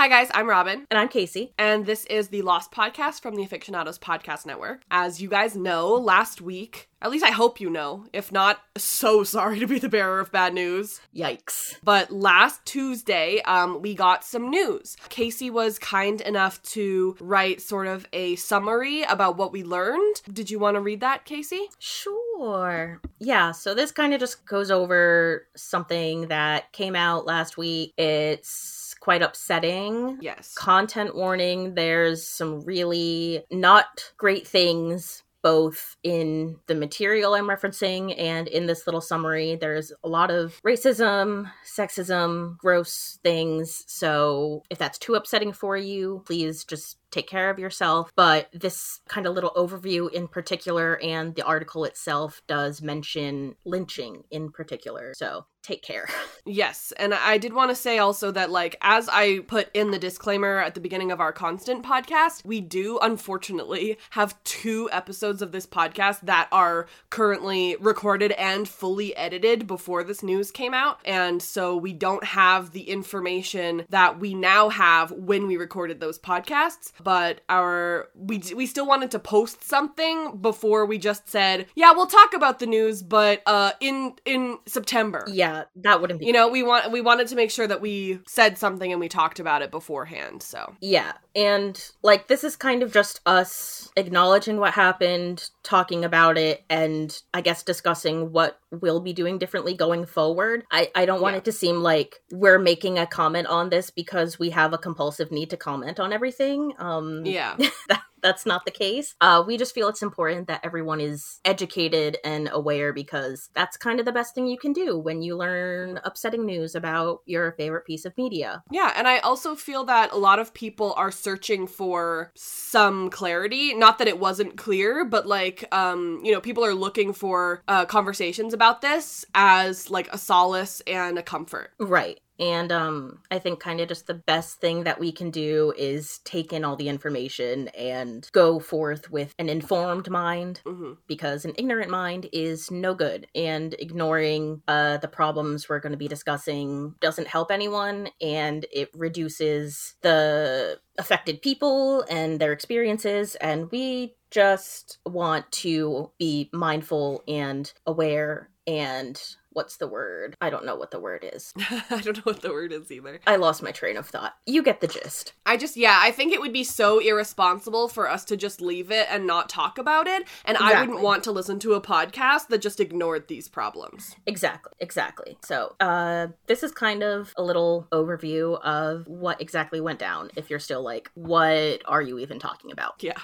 Hi, guys, I'm Robyn. And I'm Casey. And this is the Lost Podcast from the Afictionados Podcast Network. As you guys know, last week, at least I hope you know, if not, so sorry to be the bearer of bad news. Yikes. But last Tuesday, um, we got some news. Casey was kind enough to write sort of a summary about what we learned. Did you want to read that, Casey? Sure. Yeah, so this kind of just goes over something that came out last week. It's quite upsetting. Yes. Content warning there's some really not great things both in the material I'm referencing and in this little summary. There's a lot of racism, sexism, gross things. So if that's too upsetting for you, please just take care of yourself. But this kind of little overview in particular and the article itself does mention lynching in particular. So take care. Yes. And I did want to say also that, like, as I put in the disclaimer at the beginning of our constant podcast, we do unfortunately have two episodes of this podcast that are currently recorded and fully edited before this news came out. And so we don't have the information that we now have when we recorded those podcasts but our we we still wanted to post something before we just said, "Yeah, we'll talk about the news, but uh in in September." Yeah, that wouldn't be You know, we want we wanted to make sure that we said something and we talked about it beforehand, so. Yeah. And like this is kind of just us acknowledging what happened, talking about it, and I guess discussing what we'll be doing differently going forward. I, I don't want Yeah. it to seem like we're making a comment on this because we have a compulsive need to comment on everything. Um Um, yeah. that, that's not the case. Uh, we just feel it's important that everyone is educated and aware because that's kind of the best thing you can do when you learn upsetting news about your favorite piece of media. Yeah, and I also feel that a lot of people are searching for some clarity. Not that it wasn't clear, but like, um, you know, people are looking for uh, conversations about this as like a solace and a comfort. Right. And um I think kind of just the best thing that we can do is take in all the information and go forth with an informed mind hmm because an ignorant mind is no good and ignoring uh the problems we're going to be discussing doesn't help anyone and it reduces the affected people and their experiences and we just want to be mindful and aware and what's the word? I don't know what the word is. I don't know what the word is either. I lost my train of thought. You get the gist. I just, yeah, I think it would be so irresponsible for us to just leave it and not talk about it. And I wouldn't want to listen to a podcast that just ignored these problems. Exactly, exactly. So, uh, this is kind of a little overview of what exactly went down. If you're still like, what are you even talking about? Yeah.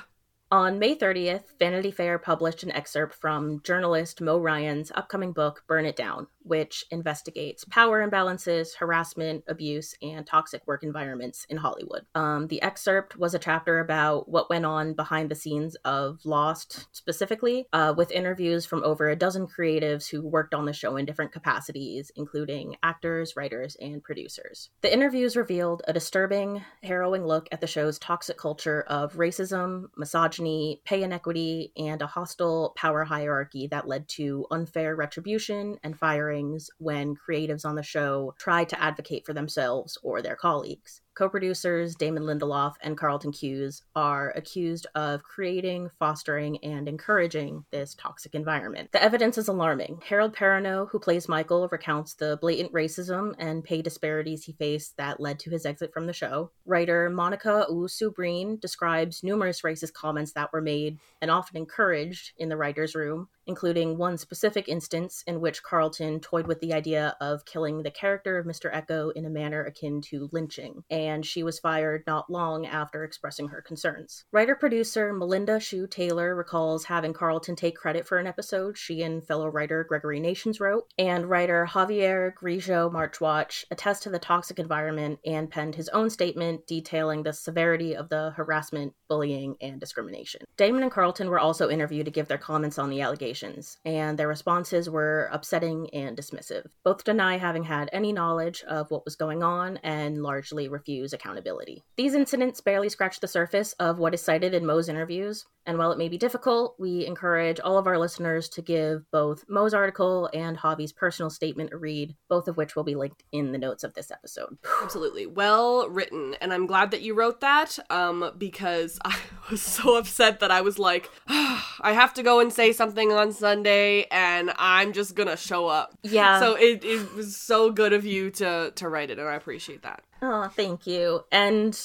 On May 30th, Vanity Fair published an excerpt from journalist Mo Ryan's upcoming book, Burn It Down, which investigates power imbalances, harassment, abuse, and toxic work environments in Hollywood. Um, the excerpt was a chapter about what went on behind the scenes of Lost, specifically, uh, with interviews from over a dozen creatives who worked on the show in different capacities, including actors, writers, and producers. The interviews revealed a disturbing, harrowing look at the show's toxic culture of racism, misogyny, pay inequity, and a hostile power hierarchy that led to unfair retribution and firings when creatives on the show tried to advocate for themselves or their colleagues. Co producers Damon Lindelof and Carlton Cuse are accused of creating, fostering, and encouraging this toxic environment. The evidence is alarming. Harold Perrineau, who plays Michael, recounts the blatant racism and pay disparities he faced that led to his exit from the show. Writer Monica Owusu-Breen describes numerous racist comments that were made and often encouraged in the writer's room, including one specific instance in which Carlton toyed with the idea of killing the character of Mr. Eko in a manner akin to lynching, and she was fired not long after expressing her concerns. Writer producer Melinda Hsu Taylor recalls having Carlton take credit for an episode she and fellow writer Gregory Nations wrote, and writer Javier Grillo Marxuach attest to the toxic environment and penned his own statement detailing the severity of the harassment, bullying, and discrimination. Damon and Carlton were also interviewed to give their comments on the allegations accusations, and their responses were upsetting and dismissive. Both deny having had any knowledge of what was going on and largely refuse accountability. These incidents barely scratch the surface of what is cited in Mo's interviews, and while it may be difficult, we encourage all of our listeners to give both Mo's article and Javi's personal statement a read, both of which will be linked in the notes of this episode. Absolutely. Well written. And I'm glad that you wrote that um, because I was so upset that I was like, I have to go and say something on Sunday and I'm just going to show up. Yeah. So it, it was so good of you to, to write it and I appreciate that. Oh, thank you. And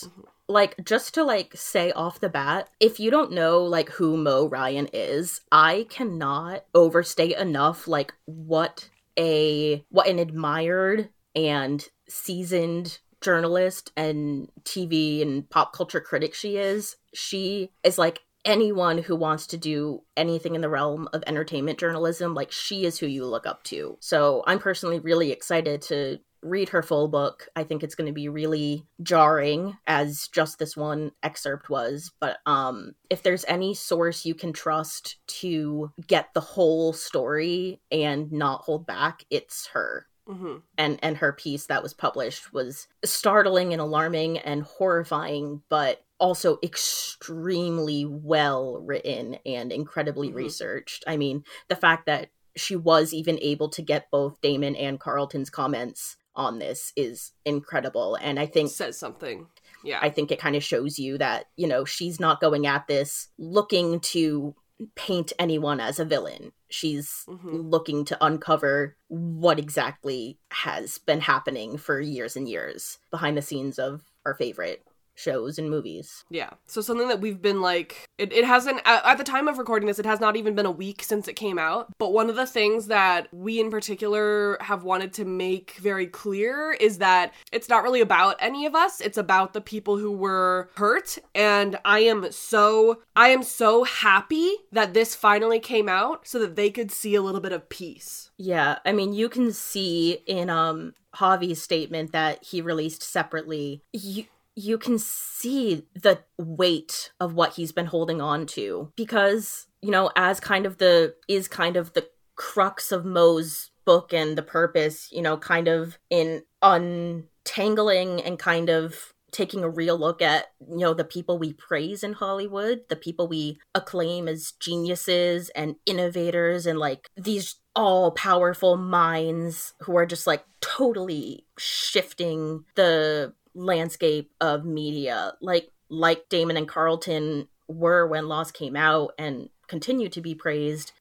like just to like say off the bat if you don't know like who mo ryan is i cannot overstate enough like what a what an admired and seasoned journalist and tv and pop culture critic she is she is like anyone who wants to do anything in the realm of entertainment journalism like she is who you look up to so i'm personally really excited to read her full book. I think it's going to be really jarring as just this one excerpt was, but um if there's any source you can trust to get the whole story and not hold back, it's her. Mm-hmm. And and her piece that was published was startling and alarming and horrifying, but also extremely well written and incredibly Mhm. researched. I mean, the fact that she was even able to get both Damon and Carlton's comments on this is incredible. And I think Says something. Yeah. I think it kind of shows you that, you know, she's not going at this looking to paint anyone as a villain. She's Mhm. looking to uncover what exactly has been happening for years and years behind the scenes of our favorite shows and movies. Yeah. So something that we've been like, it, it hasn't, at, at the time of recording this, it has not even been a week since it came out. But one of the things that we in particular have wanted to make very clear is that it's not really about any of us. It's about the people who were hurt. And I am so, I am so happy that this finally came out so that they could see a little bit of peace. Yeah, I mean, you can see in um Javi's statement that he released separately. You you can see the weight of what he's been holding on to because you know, as kind of the is kind of the crux of Mo's book and the purpose, you know, kind of in untangling and kind of taking a real look at you know the people we praise in Hollywood, the people we acclaim as geniuses and innovators and like these all powerful minds who are just like totally shifting the landscape of media like like Damon and Carlton were when Lost came out and continue to be praised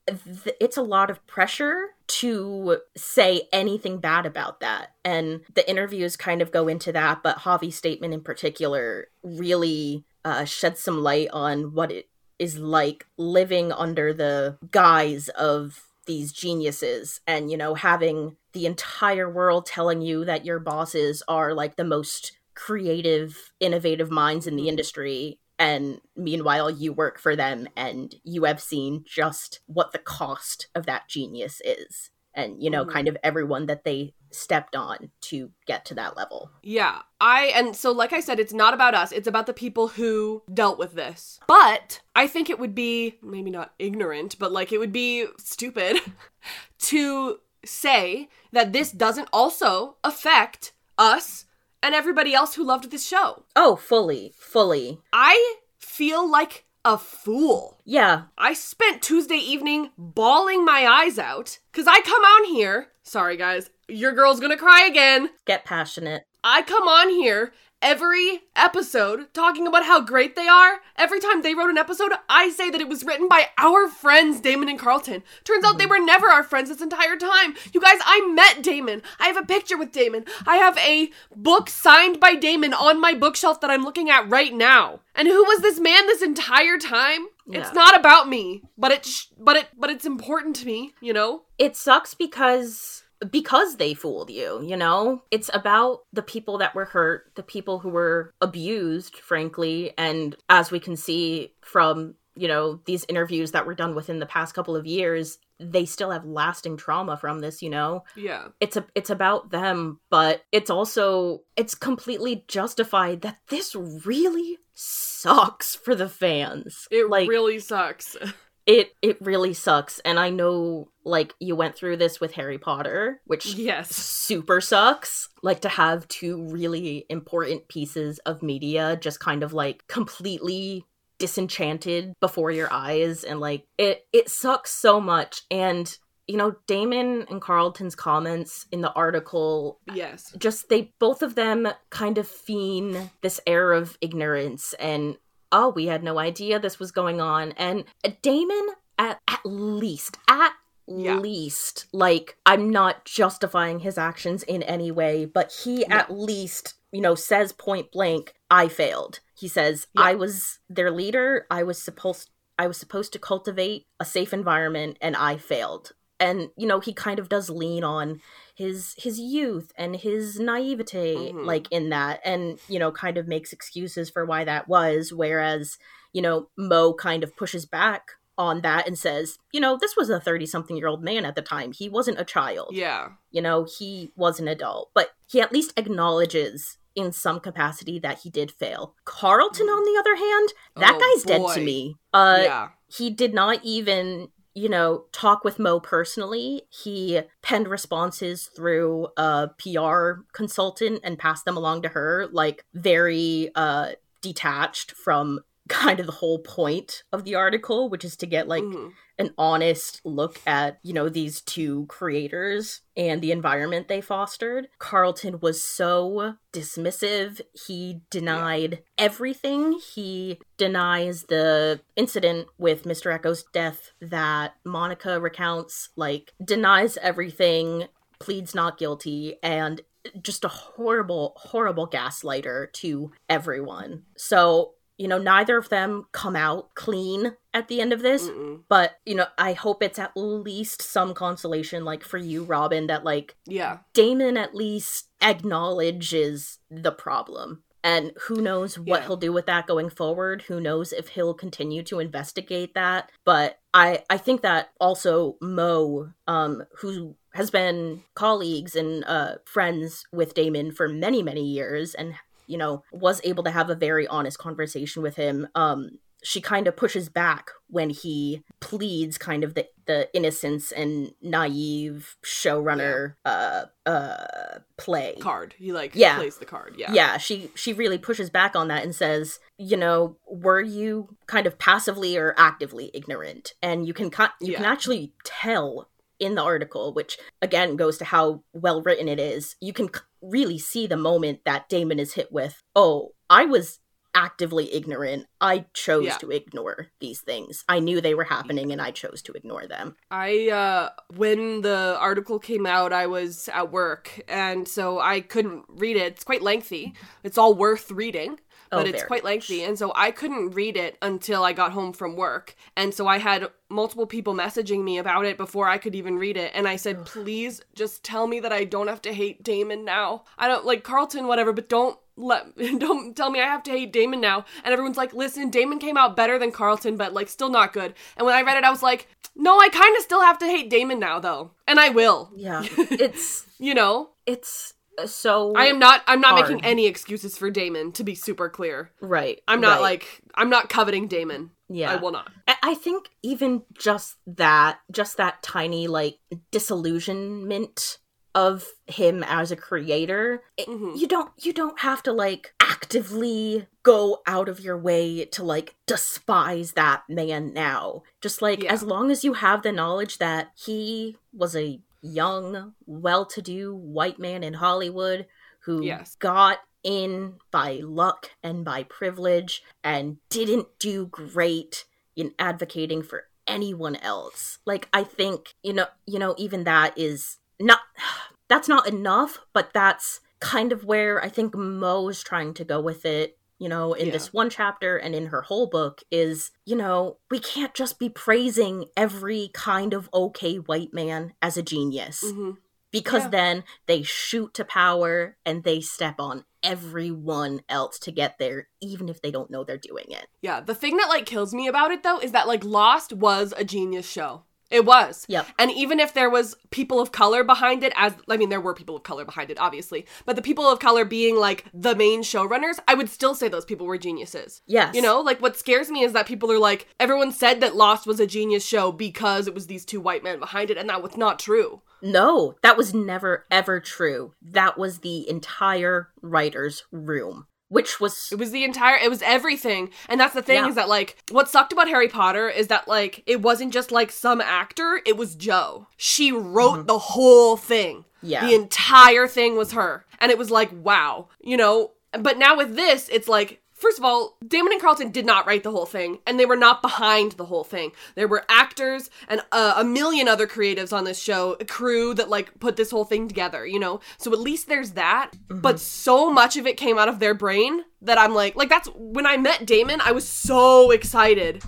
it's a lot of pressure to say anything bad about that. And the interviews kind of go into that but Javi's statement in particular really uh, sheds some light on what it is like living under the guise of these geniuses and you know having the entire world telling you that your bosses are like the most creative innovative minds in the industry and meanwhile you work for them and you have seen just what the cost of that genius is and you know Mhm. kind of everyone that they stepped on to get to that level Yeah. I and so like I said it's not about us. It's about the people who dealt with this. But I think it would be maybe not ignorant, but like it would be stupid to say that this doesn't also affect us and everybody else who loved this show. oh fully fully I feel like a fool. yeah I spent Tuesday evening bawling my eyes out cuz I come on here. Sorry guys, your girl's to cry again. get passionate I come on here every episode talking about how great they are. Every time they wrote an episode, I say that it was written by our friends, Damon and Carlton. Turns out they mm-hmm. were never our friends this entire time. You guys, I met Damon. I have a picture with Damon. I have a book signed by Damon on my bookshelf that I'm looking at right now. And who was this man this entire time? It's not about me, but it sh- but it but it's important to me, you know? it sucks because because they fooled you you know it's about the people that were hurt the people who were abused frankly and as we can see from you know these interviews that were done within the past couple of years they still have lasting trauma from this you know Yeah. it's a it's about them but it's also it's completely justified that this really sucks for the fans It like really sucks. it it really sucks and i know like you went through this with harry potter which Yes. super sucks like to have two really important pieces of media just kind of like completely disenchanted before your eyes and like it it sucks so much and you know damon and carlton's comments in the article Yes. just they both of them kind of fiend this air of ignorance and oh we had no idea this was going on and uh, damon at, at least at Yeah. least like i'm not justifying his actions in any way but he No. at least you know says point blank i failed he says Yeah. i was their leader i was supposed i was supposed to cultivate a safe environment and i failed and you know he kind of does lean on his his youth and his naivete Mhm. like in that and you know kind of makes excuses for why that was whereas you know mo kind of pushes back on that and says you know this was a 30 something year old man at the time he wasn't a child Yeah. you know he was an adult but he at least acknowledges in some capacity that he did fail carlton on the other hand that Oh, guy's dead to me uh yeah. he did not even you know talk with mo personally. He penned responses through a pr consultant and passed them along to her like very uh detached from kind of the whole point of the article which is to get like Mhm. an honest look at you know these two creators and the environment they fostered. Carlton was so dismissive. He denied everything. He denies the incident with mr eko's death that monica recounts like denies everything pleads not guilty and just a horrible horrible gaslighter to everyone. So you know neither of them come out clean at the end of this Mm-mm. but you know i hope it's at least some consolation like for you robyn that like Yeah. damon at least acknowledges the problem and who knows what Yeah. he'll do with that going forward who knows if he'll continue to investigate that but i i think that also mo um who has been colleagues and uh friends with damon for many many years and you know was able to have a very honest conversation with him um she kind of pushes back when he pleads kind of the, the innocence and naive showrunner uh uh play Card. He like Yeah. plays the card. Yeah. yeah she she really pushes back on that and says you know were you kind of passively or actively ignorant and you can ki- you can actually tell in the article which again goes to how well written it is you can c- really see the moment that damon is hit with oh i was actively ignorant i chose Yeah. to ignore these things i knew they were happening and i chose to ignore them I uh when the article came out I was at work and so I couldn't read it. It's quite lengthy. It's all worth reading, but Oh, it's quite lengthy and so I couldn't read it until I got home from work. And so I had multiple people messaging me about it before I could even read it and I said, "Please just tell me that I don't have to hate Damon now. I don't like Carlton whatever, but don't let don't tell me I have to hate Damon now. And everyone's like, listen, Damon came out better than Carlton, but like still not good. And when I read it, I was like, no, I kind of still have to hate Damon now though, and I will. yeah it's You know, it's so I am not. I'm not Hard. making any excuses for Damon. To be super clear, right I'm not right. like I'm not coveting Damon. yeah I will not. I- think even just that, just that tiny like disillusionment of him as a creator, it- Mhm. you don't you don't have to like actively go out of your way to like despise that man now. Just like Yeah. as long as you have the knowledge that he was a young, well-to-do white man in Hollywood who Yes. got in by luck and by privilege and didn't do great in advocating for anyone else. Like I think, you know, you know even that is not that's not enough, but that's kind of where I think Mo's trying to go with it. You know, in Yeah. this one chapter and in her whole book, is, you know, we can't just be praising every kind of okay white man as a genius hmm because Yeah. then they shoot to power and they step on everyone else to get there even if they don't know they're doing it Yeah. The thing that like kills me about it though is that like Lost was a genius show. It was. Yep. And even if there was people of color behind it, as I mean, there were people of color behind it, obviously, but the people of color being like the main showrunners, I would still say those people were geniuses. Yes. You know, like what scares me is that people are like, everyone said that Lost was a genius show because it was these two white men behind it, and that was not true. No, that was never ever true. That was the entire writer's room, which was It was the entire, it was everything. And that's the thing Yeah. is that, like, what sucked about Harry Potter is that, like, it wasn't just like some actor, it was Jo. She wrote mm-hmm. the whole thing. Yeah. The entire thing was her. And it was like, wow, you know? But now with this, it's like, first of all, Damon and Carlton did not write the whole thing, and they were not behind the whole thing. There were actors and uh, a million other creatives on this show, a crew that like put this whole thing together, you know? So at least there's that. But so much of it came out of their brain that I'm like, like that's when I met Damon, I was so excited.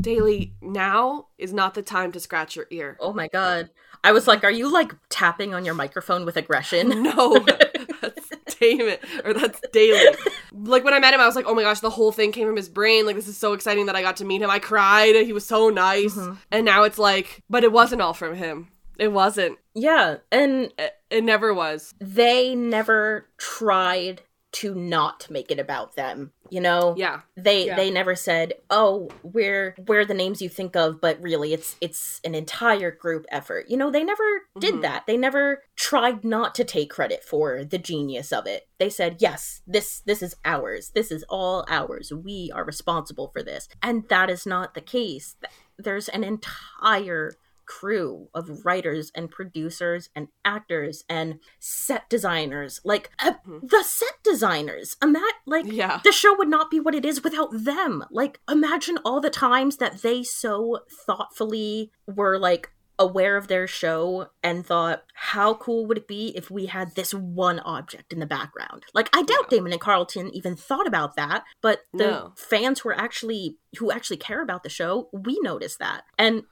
Daily, now is not the time to scratch your ear. Oh my god. I was like, are you like tapping on your microphone with aggression? No, Damon, or that's Daily. Like when I met him, I was like, oh my gosh, the whole thing came from his brain. Like this is so exciting that I got to meet him. I cried. He was so nice. Mm-hmm. And now it's like, but it wasn't all from him. It wasn't. Yeah, and It, it never was. they never tried to not make it about them. You know? Yeah. They Yeah. they never said, "Oh, we're we're the names you think of," but really it's it's an entire group effort. You know, they never did Mhm. that. They never tried not to take credit for the genius of it. They said, "Yes, this this is ours. This is all ours. We are responsible for this." And that is not the case. There's an entire crew of writers and producers and actors and set designers like uh, the set designers And that like Yeah. the show would not be what it is without them. Like, imagine all the times that they so thoughtfully were like aware of their show and thought, how cool would it be if we had this one object in the background? Like, I doubt Damon and Carlton even thought about that, but the No. fans who are actually who actually care about the show, we notice that. And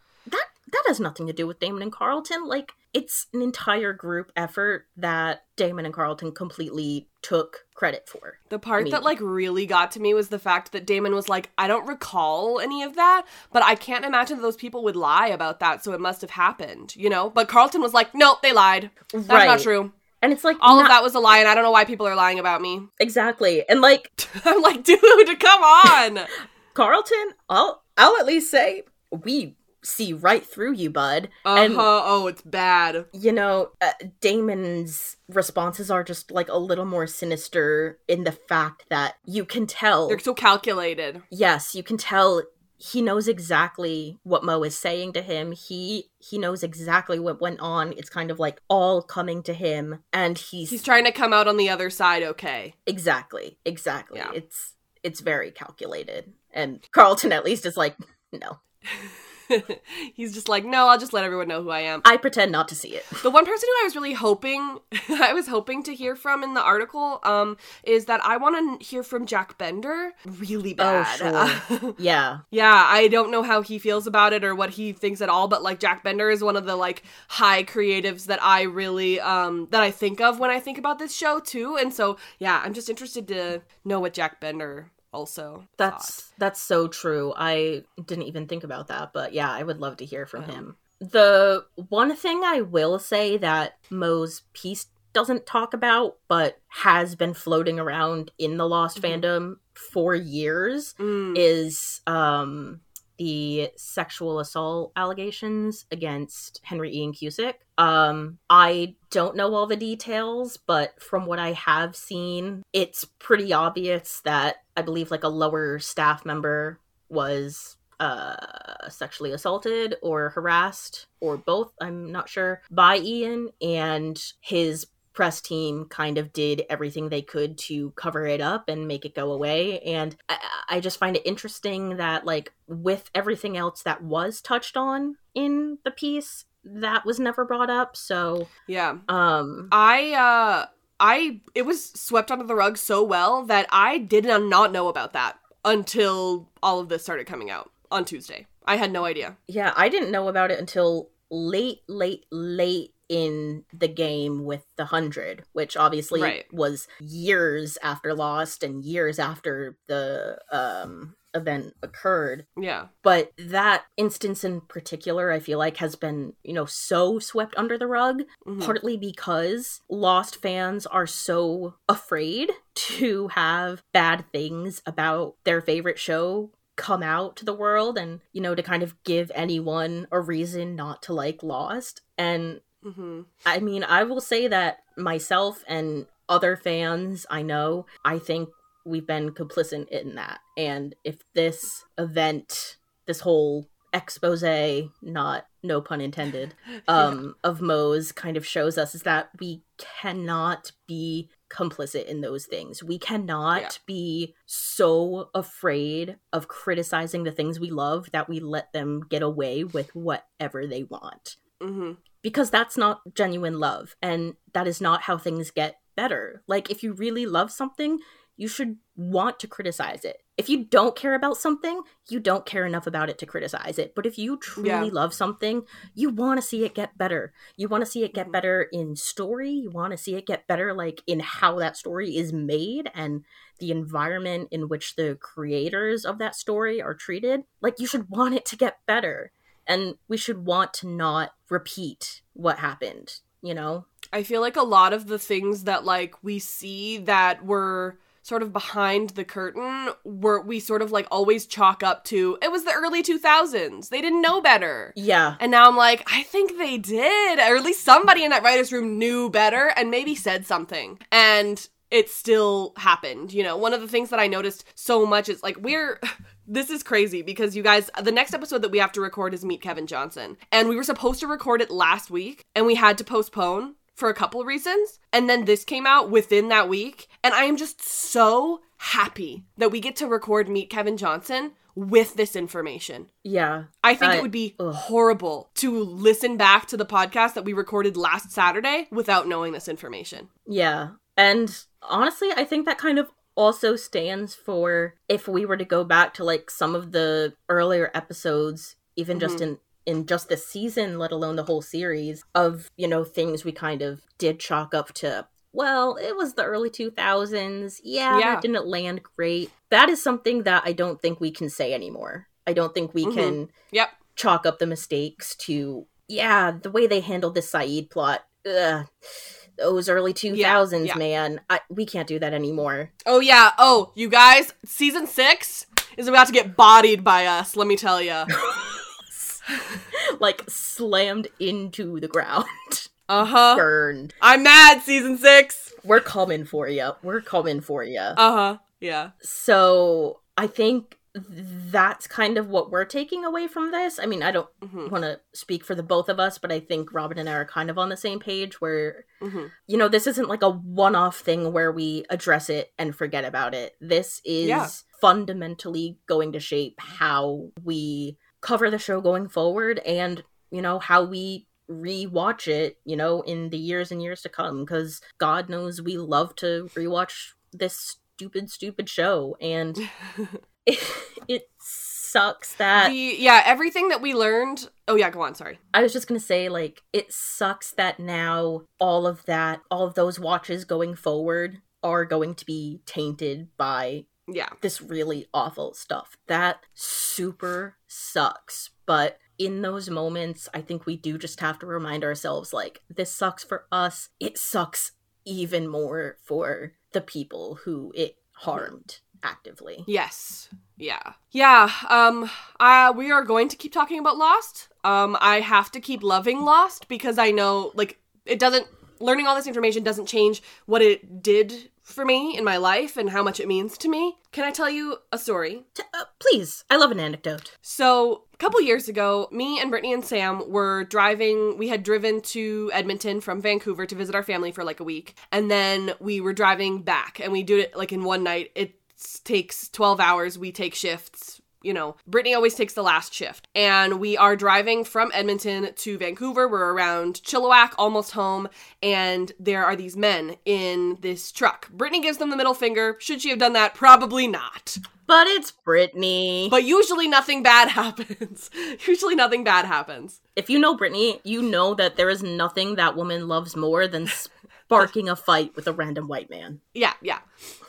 that has nothing to do with Damon and Carlton. Like, it's an entire group effort that Damon and Carlton completely took credit for. The part me. that like really got to me was the fact that Damon was like, I don't recall any of that, but I can't imagine that those people would lie about that, so it must have happened, you know? But Carlton was like, nope, they lied. That's not true. And it's like All not- of that was a lie, and I don't know why people are lying about me. exactly. And like I'm like, dude, come on. Carlton, I'll I'll at least say we see right through you, bud. Uh And huh. Oh, it's bad. you know, uh, Damon's responses are just like a little more sinister in the fact that you can tell. They're so calculated. yes, you can tell he knows exactly what Mo is saying to him. He he knows exactly what went on. It's kind of like all coming to him and he's, He's trying to come out on the other side okay. exactly, exactly. Yeah. It's it's very calculated. And Carlton at least is like, no. He's just like, no, I'll just let everyone know who I am. I pretend not to see it. The one person who I was really hoping, I was hoping to hear from in the article, um, is that I want to hear from Jack Bender. Really bad. Oh, sure. Yeah. yeah, I don't know how he feels about it or what he thinks at all, but like Jack Bender is one of the like high creatives that I really, um, that I think of when I think about this show too. And so, yeah, I'm just interested to know what Jack Bender also That's thought. that's so true. I didn't even think about that, but yeah, I would love to hear from him. The one thing I will say that Mo's piece doesn't talk about, but has been floating around in the Lost Mhm. fandom for years, Mm. is um the sexual assault allegations against Henry Ian Cusick. Um, I don't know all the details, but from what I have seen, it's pretty obvious that I believe like a lower staff member was uh sexually assaulted or harassed or both i'm not sure by ian and his press team kind of did everything they could to cover it up and make it go away. And I, I just find it interesting that like with everything else that was touched on in the piece that was never brought up so Yeah. um I uh I it was swept under the rug so well that I did not know about that until all of this started coming out on Tuesday. I had no idea. yeah i didn't know about it until late late late in the game with the 100, which obviously Right. was years after Lost and years after the um, event occurred. Yeah. But that instance in particular, I feel like, has been, you know, so swept under the rug, Mhm. partly because Lost fans are so afraid to have bad things about their favorite show come out to the world and, you know, to kind of give anyone a reason not to like Lost. And Mhm. I mean, I will say that myself and other fans I know, I think we've been complicit in that. And if this event, this whole expose, not no pun intended, um, of Mo's kind of shows us is that we cannot be complicit in those things. We cannot Yeah. be so afraid of criticizing the things we love that we let them get away with whatever they want Mhm. because that's not genuine love and that is not how things get better like if you really love something you should want to criticize it. If you don't care about something you don't care enough about it to criticize it. But if you truly Yeah. love something you want to see it get better. You want to see it get Mhm. better in story. You want to see it get better like in how that story is made and the environment in which the creators of that story are treated. Like you should want it to get better. And we should want to not repeat what happened you know? I feel like a lot of the things that like we see that were sort of behind the curtain were we sort of like always chalk up to it was the early 2000s. They didn't know better. yeah And now I'm like, I think they did. Or at least somebody in that writer's room knew better and maybe said something. And it still happened. You know, one of the things that I noticed so much is like, we're. This is crazy because you guys, the next episode that we have to record is Meet Kevin Johnson. And we were supposed to record it last week and we had to postpone for a couple reasons. And then this came out within that week. And I am just so happy that we get to record Meet Kevin Johnson with this information. yeah I think I- it would be ugh. horrible to listen back to the podcast that we recorded last Saturday without knowing this information. yeah and honestly i think that kind of also stands for if we were to go back to like some of the earlier episodes even just mm-hmm. in in just this season let alone the whole series of you know things we kind of did chalk up to well it was the early 2000s yeah, Yeah. that didn't land great that is something that i don't think we can say anymore i don't think we Mhm. can Yep. chalk up the mistakes to yeah the way they handled the sayid plot ugh, those early 2000s yeah. man I, we can't do that anymore Oh, yeah. Oh, you guys, season six is about to get bodied by us, let me tell you. like slammed into the ground Uh huh. burned I'm mad, season six. we're coming for you we're coming for you Uh huh. Yeah. so i think that's kind of what we're taking away from this i mean i don't hmm want to speak for the both of us but i think robyn and i are kind of on the same page where hmm you know, this isn't like a one off thing where we address it and forget about it. This is Yeah. fundamentally going to shape how we cover the show going forward and, you know, how we rewatch it, you know, in the years and years to come. Because God knows we love to rewatch this stupid, stupid show. And it, it sucks that. the, yeah, everything that we learned. Oh, yeah, go on. Sorry. I was just gonna say, like, it sucks that now all of that, all of those watches going forward are going to be tainted by Yeah. this really awful stuff. That super sucks. But in those moments, I think we do just have to remind ourselves, like, this sucks for us. It sucks even more for the people who it harmed actively. Yes. Yeah. Yeah. Um uh we are going to keep talking about Lost. Um I have to keep loving Lost because I know like it doesn't learning all this information doesn't change what it did for me in my life and how much it means to me. Can I tell you a story? Uh, please, I love an anecdote. So, a couple years ago, me and Brittany and Sam were driving. We had driven to Edmonton from Vancouver to visit our family for like a week. And then we were driving back, and we do it like in one night. It takes 12 hours. We take shifts. You know, Brittany always takes the last shift. And we are driving from Edmonton to Vancouver. We're around Chilliwack, almost home. And there are these men in this truck. Brittany gives them the middle finger. Should she have done that? Probably not. but it's Brittany. But usually nothing bad happens. usually nothing bad happens. if you know Brittany, you know that there is nothing that woman loves more than sparking a fight with a random white man. Yeah, yeah.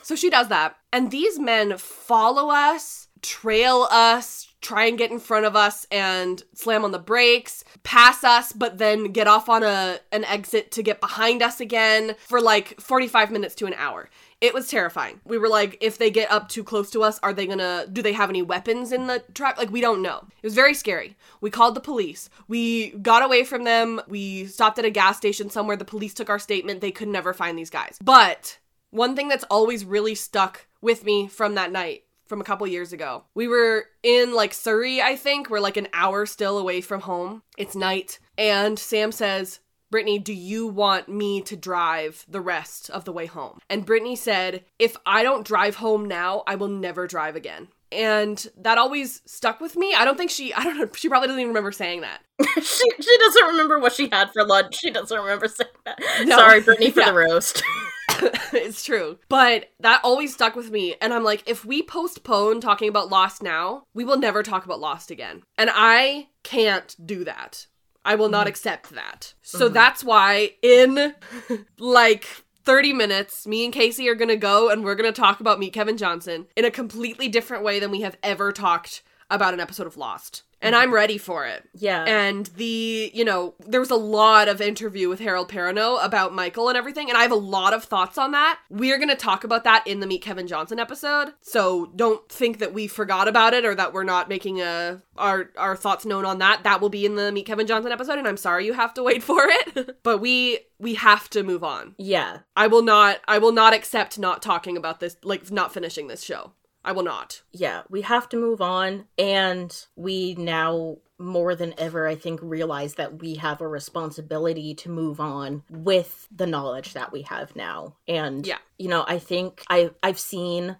So she does that. And these men follow us, trail us, try and get in front of us and slam on the brakes, pass us, but then get off on a an exit to get behind us again for like 45 minutes to an hour. It was terrifying. We were like, if they get up too close to us, are they gonna, do they have any weapons in the truck? Like, we don't know. It was very scary. We called the police. We got away from them. We stopped at a gas station somewhere. The police took our statement. They could never find these guys. But one thing that's always really stuck with me from that night from a couple years ago. We were in like Surrey, I think. We're like an hour still away from home. It's night. And Sam says, Brittany, do you want me to drive the rest of the way home? And Brittany said, If I don't drive home now, I will never drive again. And that always stuck with me. I don't think she, I don't know, she probably doesn't even remember saying that. she she doesn't remember what she had for lunch. She doesn't remember saying that. No. Sorry, Brittany, for Yeah. the roast. it's true. But that always stuck with me. And I'm like, if we postpone talking about Lost now, we will never talk about Lost again. And I can't do that. I will not mm-hmm. accept that. So mm-hmm. that's why in like 30 minutes, me and Casey are gonna go and we're gonna talk about Meet Kevin Johnson in a completely different way than we have ever talked about an episode of Lost. And I'm ready for it. yeah. And the, you know, there was a lot of interview with Harold Perrineau about Michael and everything, and I have a lot of thoughts on that. We're going to talk about that in the Meet Kevin Johnson episode. So don't think that we forgot about it or that we're not making a our our thoughts known on that. That will be in the Meet Kevin Johnson episode, and I'm sorry you have to wait for it. but we we have to move on. yeah. I will not I will not accept not talking about this like not finishing this show. I will not. yeah, we have to move on. And we now, more than ever, I think, realize that we have a responsibility to move on with the knowledge that we have now. And, Yeah. you know, I think I, I've seen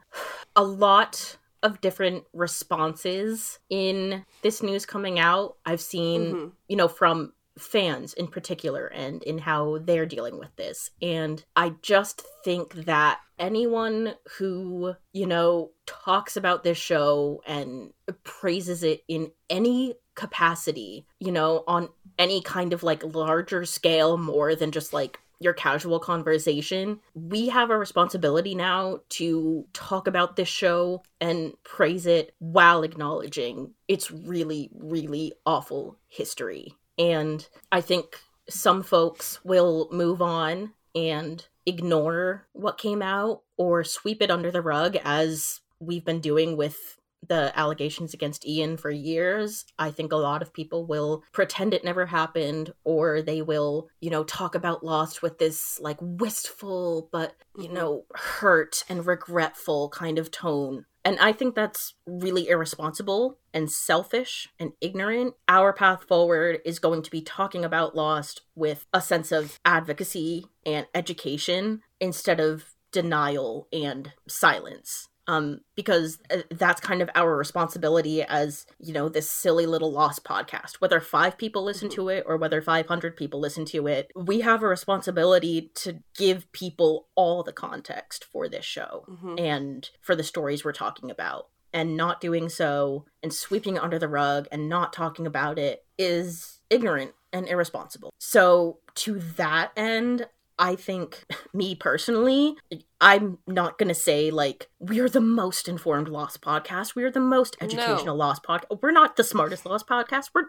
a lot of different responses in this news coming out. I've seen, Mhm. you know, from fans in particular and in how they're dealing with this. And I just think that anyone who, you know, talks about this show and praises it in any capacity, you know, on any kind of like larger scale more than just like your casual conversation, we have a responsibility now to talk about this show and praise it while acknowledging its really, really awful history. And I think some folks will move on and ignore what came out or sweep it under the rug as we've been doing with the allegations against Ian for years. I think a lot of people will pretend it never happened or they will, you know, talk about Lost with this like wistful but, you Mhm. know, hurt and regretful kind of tone. And I think that's really irresponsible and selfish and ignorant. Our path forward is going to be talking about Lost with a sense of advocacy and education instead of denial and silence. Um, because uh, that's kind of our responsibility as, you know, this silly little Lost podcast. Whether five people listen to it or whether 500 people listen to it, we have a responsibility to give people all the context for this show Mhm. and for the stories we're talking about. And not doing so and sweeping it under the rug and not talking about it is ignorant and irresponsible. So, to that end, I think, me personally, I'm not going to say, like, we're the most informed Lost podcast. We're the most educational Lost podcast. We're not the smartest Lost podcast. We're,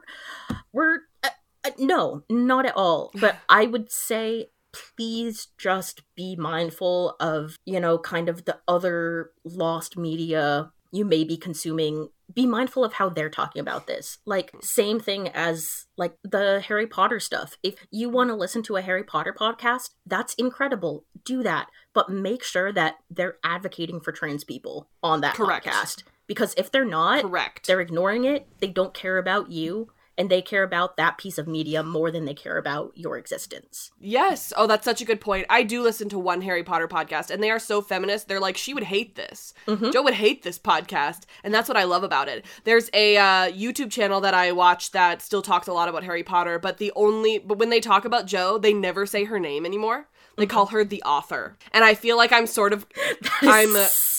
we're, uh, uh, no, not at all. But I would say, please just be mindful of, you know, kind of the other Lost media you may be consuming be mindful of how they're talking about this. Like mm. same thing as like the harry potter stuff. If you want to listen to a harry potter podcast that's incredible. Do that. But make sure that they're advocating for trans people on that Correct. podcast. Because if they're not Correct. they're ignoring it. They don't care about you and they care about that piece of media more than they care about your existence Yes. Oh, that's such a good point. I do listen to one Harry Potter podcast, and they are so feminist. They're like, she would hate this. Mhm. Jo would hate this podcast, and that's what I love about it. There's a uh, YouTube channel that I watch that still talks a lot about Harry Potter, but the only but when they talk about Jo, they never say her name anymore. They call her the author, and I feel like I'm sort of I'm.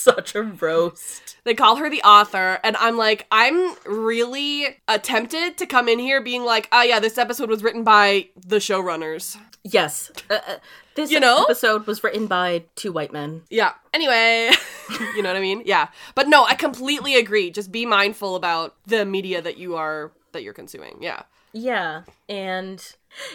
such a roast They call her the author, and I'm like, I'm really tempted to come in here being like, oh yeah, this episode was written by the showrunners. Yes. Uh, uh, this You know? episode was written by two white men. Yeah. Anyway, you know what I mean? Yeah. But no, I completely agree. Just be mindful about the media that you are that you're consuming. Yeah. Yeah. And,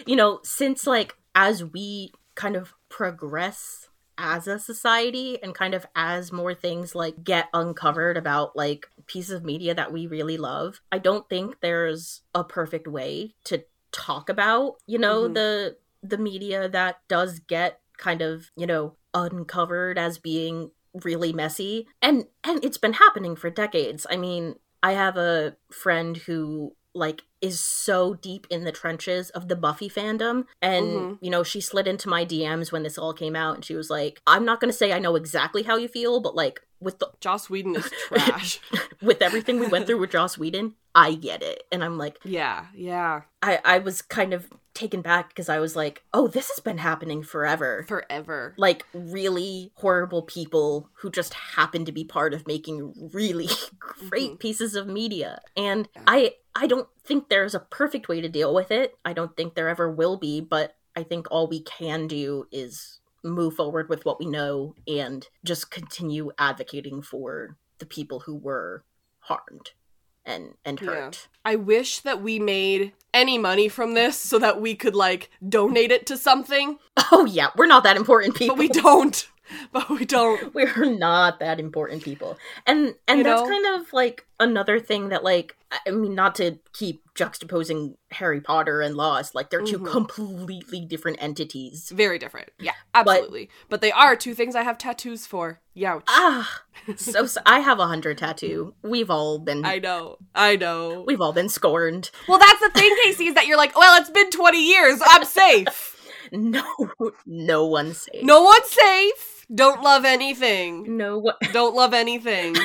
you know, since like as we kind of progress as a society and kind of as more things like get uncovered about like pieces of media that we really love, I don't think there's a perfect way to talk about, you know, Mhm. the the media that does get kind of, you know, uncovered as being really messy. And and it's been happening for decades. I mean, I have a friend who like is so deep in the trenches of the Buffy fandom and Mhm. you know she slid into my DMs when this all came out and she was like I'm not going to say I know exactly how you feel but like with the Joss Whedon is trash. with everything we went through with Joss Whedon I get it and I'm like yeah. Yeah. I I was kind of taken back because I was like oh this has been happening forever Forever. like really horrible people who just happen to be part of making really great Mhm. pieces of media and Yeah. i i don't think there's a perfect way to deal with it i don't think there ever will be but i think all we can do is move forward with what we know and just continue advocating for the people who were harmed and and Yeah. hurt I wish that we made any money from this so that we could like donate it to something, oh yeah we're not that important people but we don't. But we don't. we're not that important people and and You that's know? kind of like another thing that like i mean not to keep juxtaposing harry potter and lost like they're 2 Mhm. completely different entities Very different. Yeah, absolutely. But, they are two things I have tattoos for. yeah ah so, so i have a hundred tattoo we've all been I know. I know. we've all been scorned Well, that's the thing, Casey, is that you're like, well, it's been 20 years. I'm safe. no no one's safe No one's safe. Don't love anything. no one Don't love anything.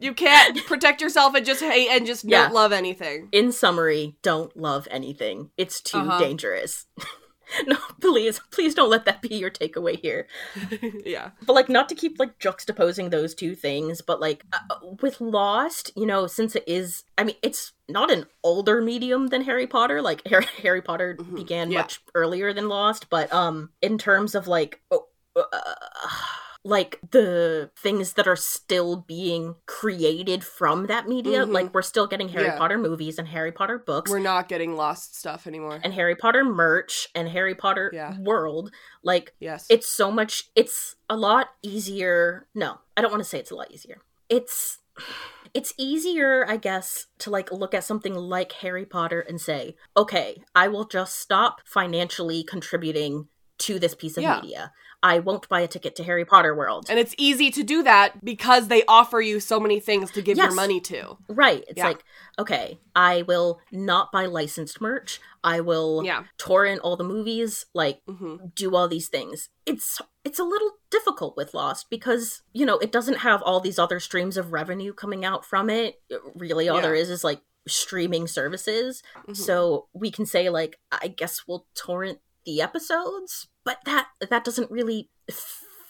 You can't protect yourself and just hate and just Yeah. don't love anything. in summary don't love anything it's too Uh-huh. dangerous no please please don't let that be your takeaway here yeah. but like not to keep like juxtaposing those two things but like uh, with lost you know since it is i mean it's not an older medium than harry potter like harry, harry potter Mhm. began Yeah. much earlier than lost but um in terms of like oh, uh, like the things that are still being created from that media Mhm. like we're still getting harry Yeah. potter movies and harry potter books We're not getting lost stuff anymore. and harry potter merch and harry potter Yeah. world like Yes. it's so much it's a lot easier no i don't want to say it's a lot easier it's it's easier i guess to like look at something like harry potter and say okay i will just stop financially contributing to this piece of Yeah. media i won't buy a ticket to harry potter world and it's easy to do that because they offer you so many things to give your money to. right it's Yeah. like okay i will not buy licensed merch i will Yeah. torrent all the movies like hmm do all these things. It's it's a little difficult with Lost because, you know, it doesn't have all these other streams of revenue coming out from it. Really all Yeah. there is is like streaming services. Mhm. So we can say like I guess we'll torrent the episodes, but that that doesn't really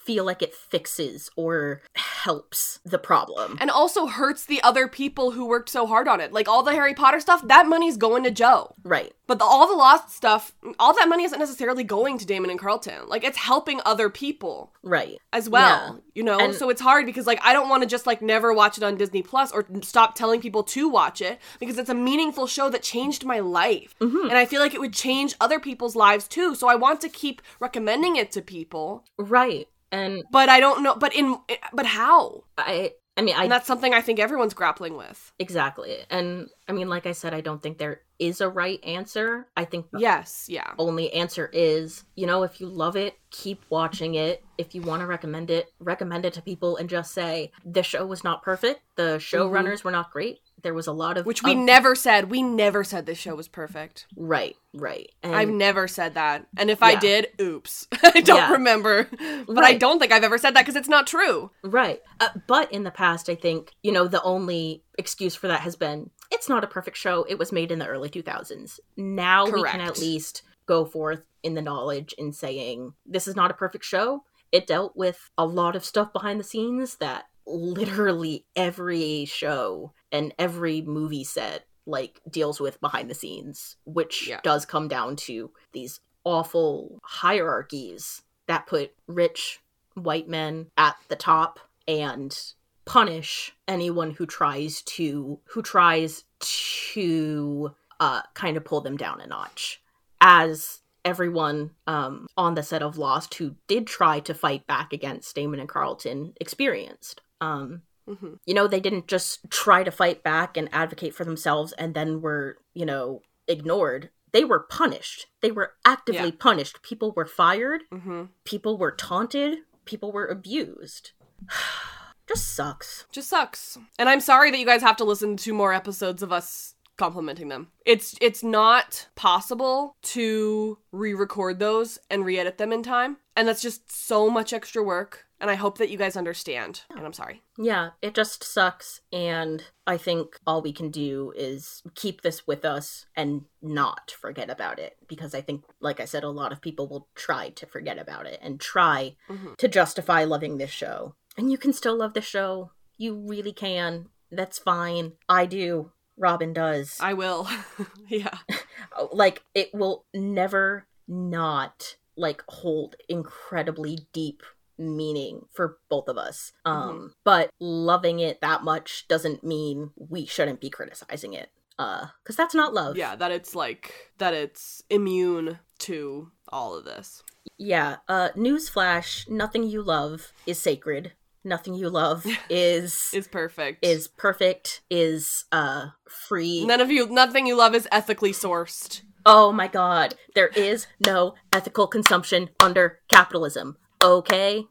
feel like it fixes or helps the problem. And also hurts the other people who worked so hard on it. Like all the Harry Potter stuff, that money's going to Jo. right. But the, all the Lost stuff, all that money isn't necessarily going to Damon and Carlton. Like it's helping other people Right. as well. You know, And- so it's hard because like I don't want to just like never watch it on Disney Plus or stop telling people to watch it because it's a meaningful show that changed my life. Mhm. And I feel like it would change other people's lives too. So I want to keep recommending it to people. Right. And But I don't know but in but how? I I mean I And that's something I think everyone's grappling with. exactly. And I mean like I said I don't think there is a right answer. I think the Yes, yeah. only answer is, you know, if you love it, keep watching it. If you want to recommend it, recommend it to people and just say the show was not perfect. The mm-hmm. showrunners were not great. There was a lot of. Which we of- never said. We never said this show was perfect. right, right. And I've never said that. And if I did, oops. I don't Yeah. remember. But I don't think I've ever said that because it's not true. Right. Uh, but in the past, I think, you know, the only excuse for that has been it's not a perfect show. It was made in the early 2000s. Now we can at least go forth in the knowledge in saying this is not a perfect show. It dealt with a lot of stuff behind the scenes that literally every show and every movie set like deals with behind the scenes, which Yeah. does come down to these awful hierarchies that put rich white men at the top and punish anyone who tries to who tries to uh kind of pull them down a notch as everyone um on the set of lost who did try to fight back against Damon and Carlton experienced um hmm you know they didn't just try to fight back and advocate for themselves and then were you know ignored. They were punished. They were actively Yeah. punished. People were fired. Hmm people were taunted. People were abused. Just sucks. Just sucks. And I'm sorry that you guys have to listen to more episodes of us complimenting them. It's it's not possible to re-record those and re-edit them in time, and that's just so much extra work. And I hope that you guys understand. And I'm sorry. yeah it just sucks and i think all we can do is keep this with us and not forget about it because i think like i said a lot of people will try to forget about it and try Mhm. to justify loving this show. And you can still love the show. You really can. That's fine. I do. Robyn does. I will. yeah. Like it will never not like hold incredibly deep meaning for both of us. Um but loving it that much doesn't mean we shouldn't be criticizing it. Uh cuz that's not love. Yeah, that it's like that it's immune to all of this. Yeah, uh newsflash, nothing you love is sacred. Nothing you love is Is perfect. is perfect, is uh free. none of you nothing you love is ethically sourced. Oh my god, there is no ethical consumption under capitalism. Okay?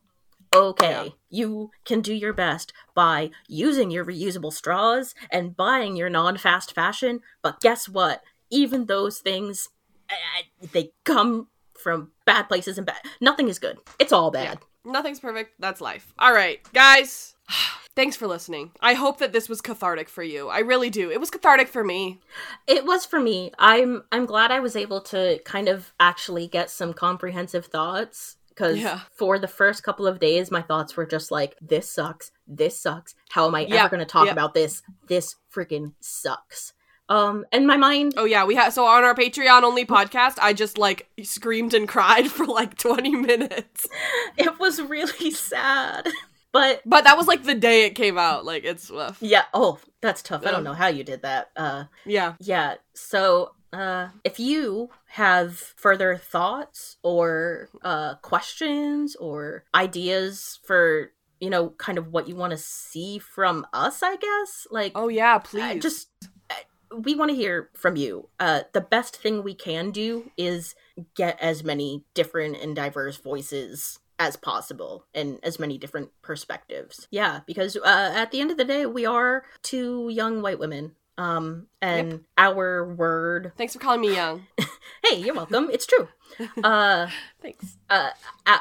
Okay. Yeah. You can do your best by using your reusable straws and buying your non-fast fashion, but guess what? Even those things uh, they come from bad places and bad. Nothing is good. It's all bad. Nothing's perfect. That's life. All right, guys. Thanks for listening. I hope that this was cathartic for you. I really do. It was cathartic for me. It was for me. I'm I'm glad I was able to kind of actually get some comprehensive thoughts because Yeah. for the first couple of days my thoughts were just like this sucks. This sucks. How am I Yeah, ever going to talk yeah. about this? This freaking sucks. Um and my mind Oh yeah, we have so on our Patreon only podcast, I just like screamed and cried for like 20 minutes. it was really sad. But But that was like the day it came out. Like it's rough. yeah, oh, that's tough. I don't know how you did that. Uh Yeah. Yeah. So, uh, if you have further thoughts or uh, questions or ideas for, you know, kind of what you want to see from us, I guess, like, Oh yeah, please. just uh, we want to hear from you. Uh, the best thing we can do is get as many different and diverse voices as possible and as many different perspectives. Yeah, because uh, at the end of the day, we are two young white women. Um, and our word. Thanks for calling me young. Hey, you're welcome. it's true. Uh, Thanks. uh, uh,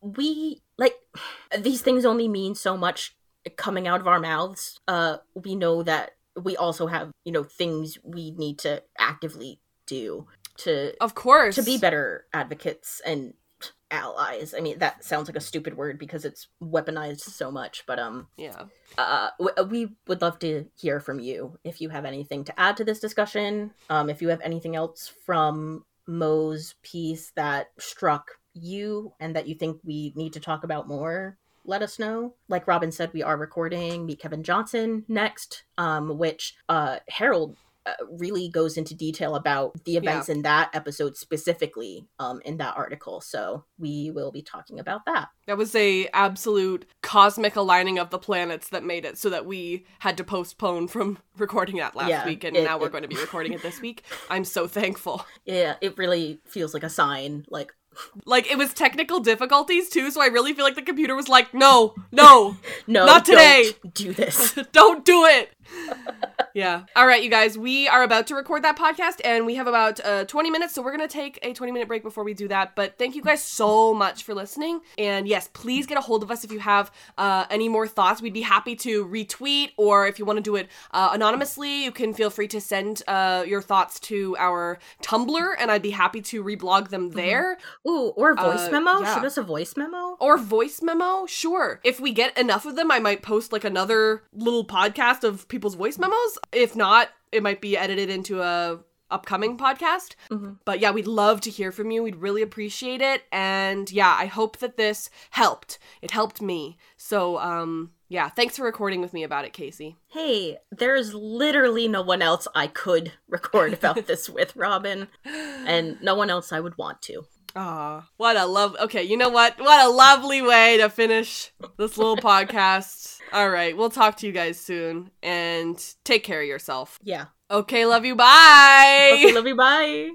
we like these things only mean so much coming out of our mouths. Uh, we know that we also have you know things we need to actively do to Of course. to be better advocates and allies. I mean, that sounds like a stupid word because it's weaponized so much, but um, Yeah. uh, w- we would love to hear from you if you have anything to add to this discussion. Um, if you have anything else from Mo's piece that struck you and that you think we need to talk about more, let us know. Like Robyn said, we are recording Meet Kevin Johnson next, um, which uh, Harold uh, really goes into detail about the events in that episode specifically um, in that article. So we will be talking about that. That was a absolute cosmic aligning of the planets that made it so that we had to postpone from recording that last Yeah, week and it- now we're it- going to be recording it this week. I'm so thankful. Yeah, it really feels like a sign. Like, Like it was technical difficulties too, so I really feel like the computer was like, "No, no, no, Not today. don't do this. don't do it." Yeah. All right, you guys, we are about to record that podcast and we have about uh, 20 minutes, so we're going to take a 20 minute break before we do that. But thank you guys so much for listening. And yes, please get a hold of us if you have uh, any more thoughts. We'd be happy to retweet, or if you want to do it uh, anonymously, you can feel free to send uh, your thoughts to our Tumblr, and I'd be happy to reblog them there. Mm-hmm. Ooh, or voice Uh, memo. yeah. Shoot us a voice memo. Or voice memo, sure. If we get enough of them, I might post like another little podcast of people's voice memos. If not, it might be edited into a upcoming podcast. Mhm. But yeah, we'd love to hear from you. We'd really appreciate it. And yeah, I hope that this helped. It helped me. So um yeah, thanks for recording with me about it, Casey. Hey, there's literally no one else I could record about this with, Robyn, and no one else I would want to. Ah, what a love. Okay, you know what? What a lovely way to finish this little podcast. All right, we'll talk to you guys soon and take care of yourself. Yeah. Okay, love you. Bye. Okay, love you. Bye.